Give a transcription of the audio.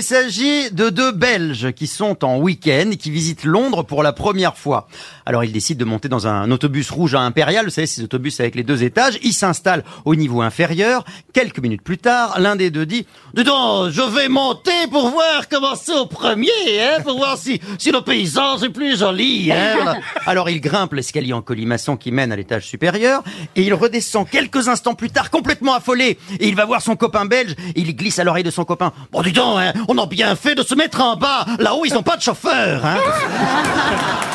Il s'agit de deux Belges qui sont en week-end et qui visitent Londres pour la première fois. Alors ils décident de monter dans un autobus rouge à Impérial, vous savez, ces autobus avec les deux étages. Ils s'installent au niveau inférieur. Quelques minutes plus tard, l'un des deux dit « Dis je vais monter pour voir comment c'est au premier, hein, pour voir si, si le paysage est plus joli. Hein. Alors il grimpe l'escalier en colimaçon qui mène à l'étage supérieur et il redescend quelques instants plus tard complètement affolé et il va voir son copain belge et il glisse à l'oreille de son copain « Bon dis donc, hein, on a bien fait de se mettre en bas, là-haut ils n'ont pas de chauffeur. Hein.